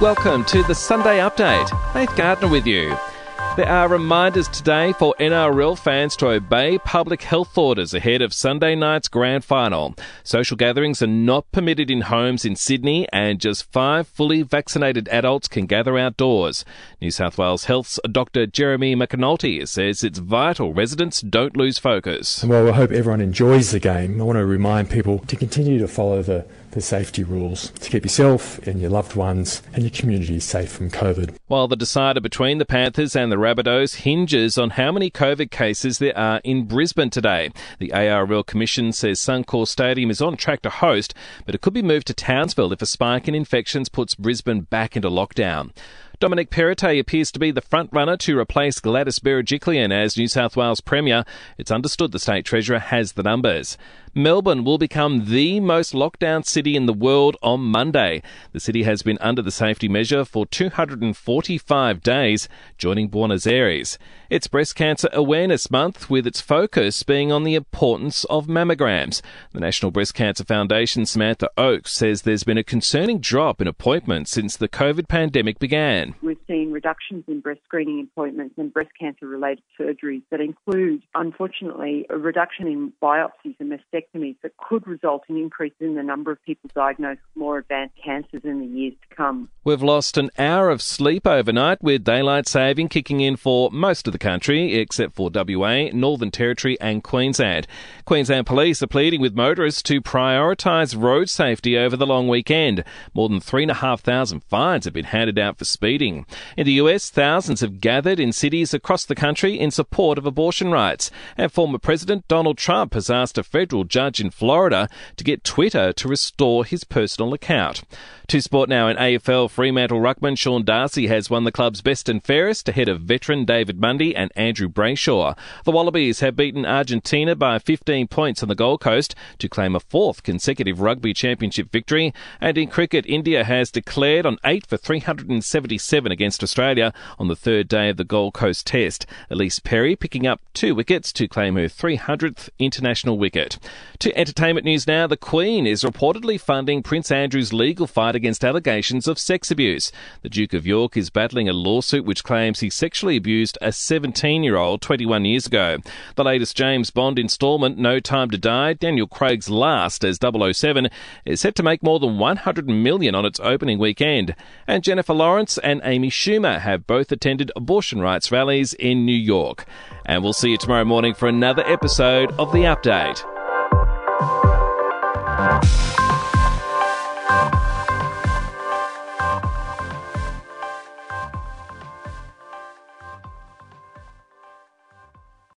Welcome to the Sunday Update. Faith Gardner with you. There are reminders today for NRL fans to obey public health orders ahead of Sunday night's grand final. Social gatherings are not permitted in homes in Sydney and just five fully vaccinated adults can gather outdoors. New South Wales Health's Dr Jeremy McAnulty says it's vital residents don't lose focus. Well, I hope everyone enjoys the game. I want to remind people to continue to follow the the safety rules to keep yourself and your loved ones and your community safe from COVID. While the decider between the Panthers and the Rabbitohs hinges on how many COVID cases there are in Brisbane today. The ARL Commission says Suncorp Stadium is on track to host, but it could be moved to Townsville if a spike in infections puts Brisbane back into lockdown. Dominic Perrottet appears to be the front runner to replace Gladys Berejiklian as New South Wales Premier. It's understood the State Treasurer has the numbers. Melbourne will become the most lockdown city in the world on Monday. The city has been under the safety measure for 245 days, joining Buenos Aires. It's Breast Cancer Awareness Month, with its focus being on the importance of mammograms. The National Breast Cancer Foundation Samantha Oakes says there's been a concerning drop in appointments since the COVID pandemic began. We've seen reductions in breast screening appointments and breast cancer related surgeries that include, unfortunately, a reduction in biopsies and mastectomies that could result in increases in the number of people diagnosed with more advanced cancers in the years to come. We've lost an hour of sleep overnight with daylight saving kicking in for most of the country except for WA, Northern Territory and Queensland. Queensland Police are pleading with motorists to prioritise road safety over the long weekend. More than 3,500 fines have been handed out for speeding. In the US, thousands have gathered in cities across the country in support of abortion rights. And former President Donald Trump has asked a federal judge in Florida to get Twitter to restore his personal account. To sport now in AFL Fremantle ruckman Sean Darcy has won the club's best and fairest ahead of veteran David Mundy and Andrew Brayshaw. The Wallabies have beaten Argentina by 15 points on the Gold Coast to claim a fourth consecutive rugby championship victory. And in cricket, India has declared on 8 for 377 against Australia on the third day of the Gold Coast Test. Ellyse Perry picking up two wickets to claim her 300th international wicket. To entertainment news now, the Queen is reportedly funding Prince Andrew's legal fight against allegations of sex abuse. The Duke of York is battling a lawsuit which claims he sexually abused a 17 year old 21 years ago. The latest James Bond installment, No Time to Die, Daniel Craig's last as 007, is set to make more than 100 million on its opening weekend. And Jennifer Lawrence and Amy Schumer have both attended abortion rights rallies in New York. And we'll see you tomorrow morning for another episode of The Update.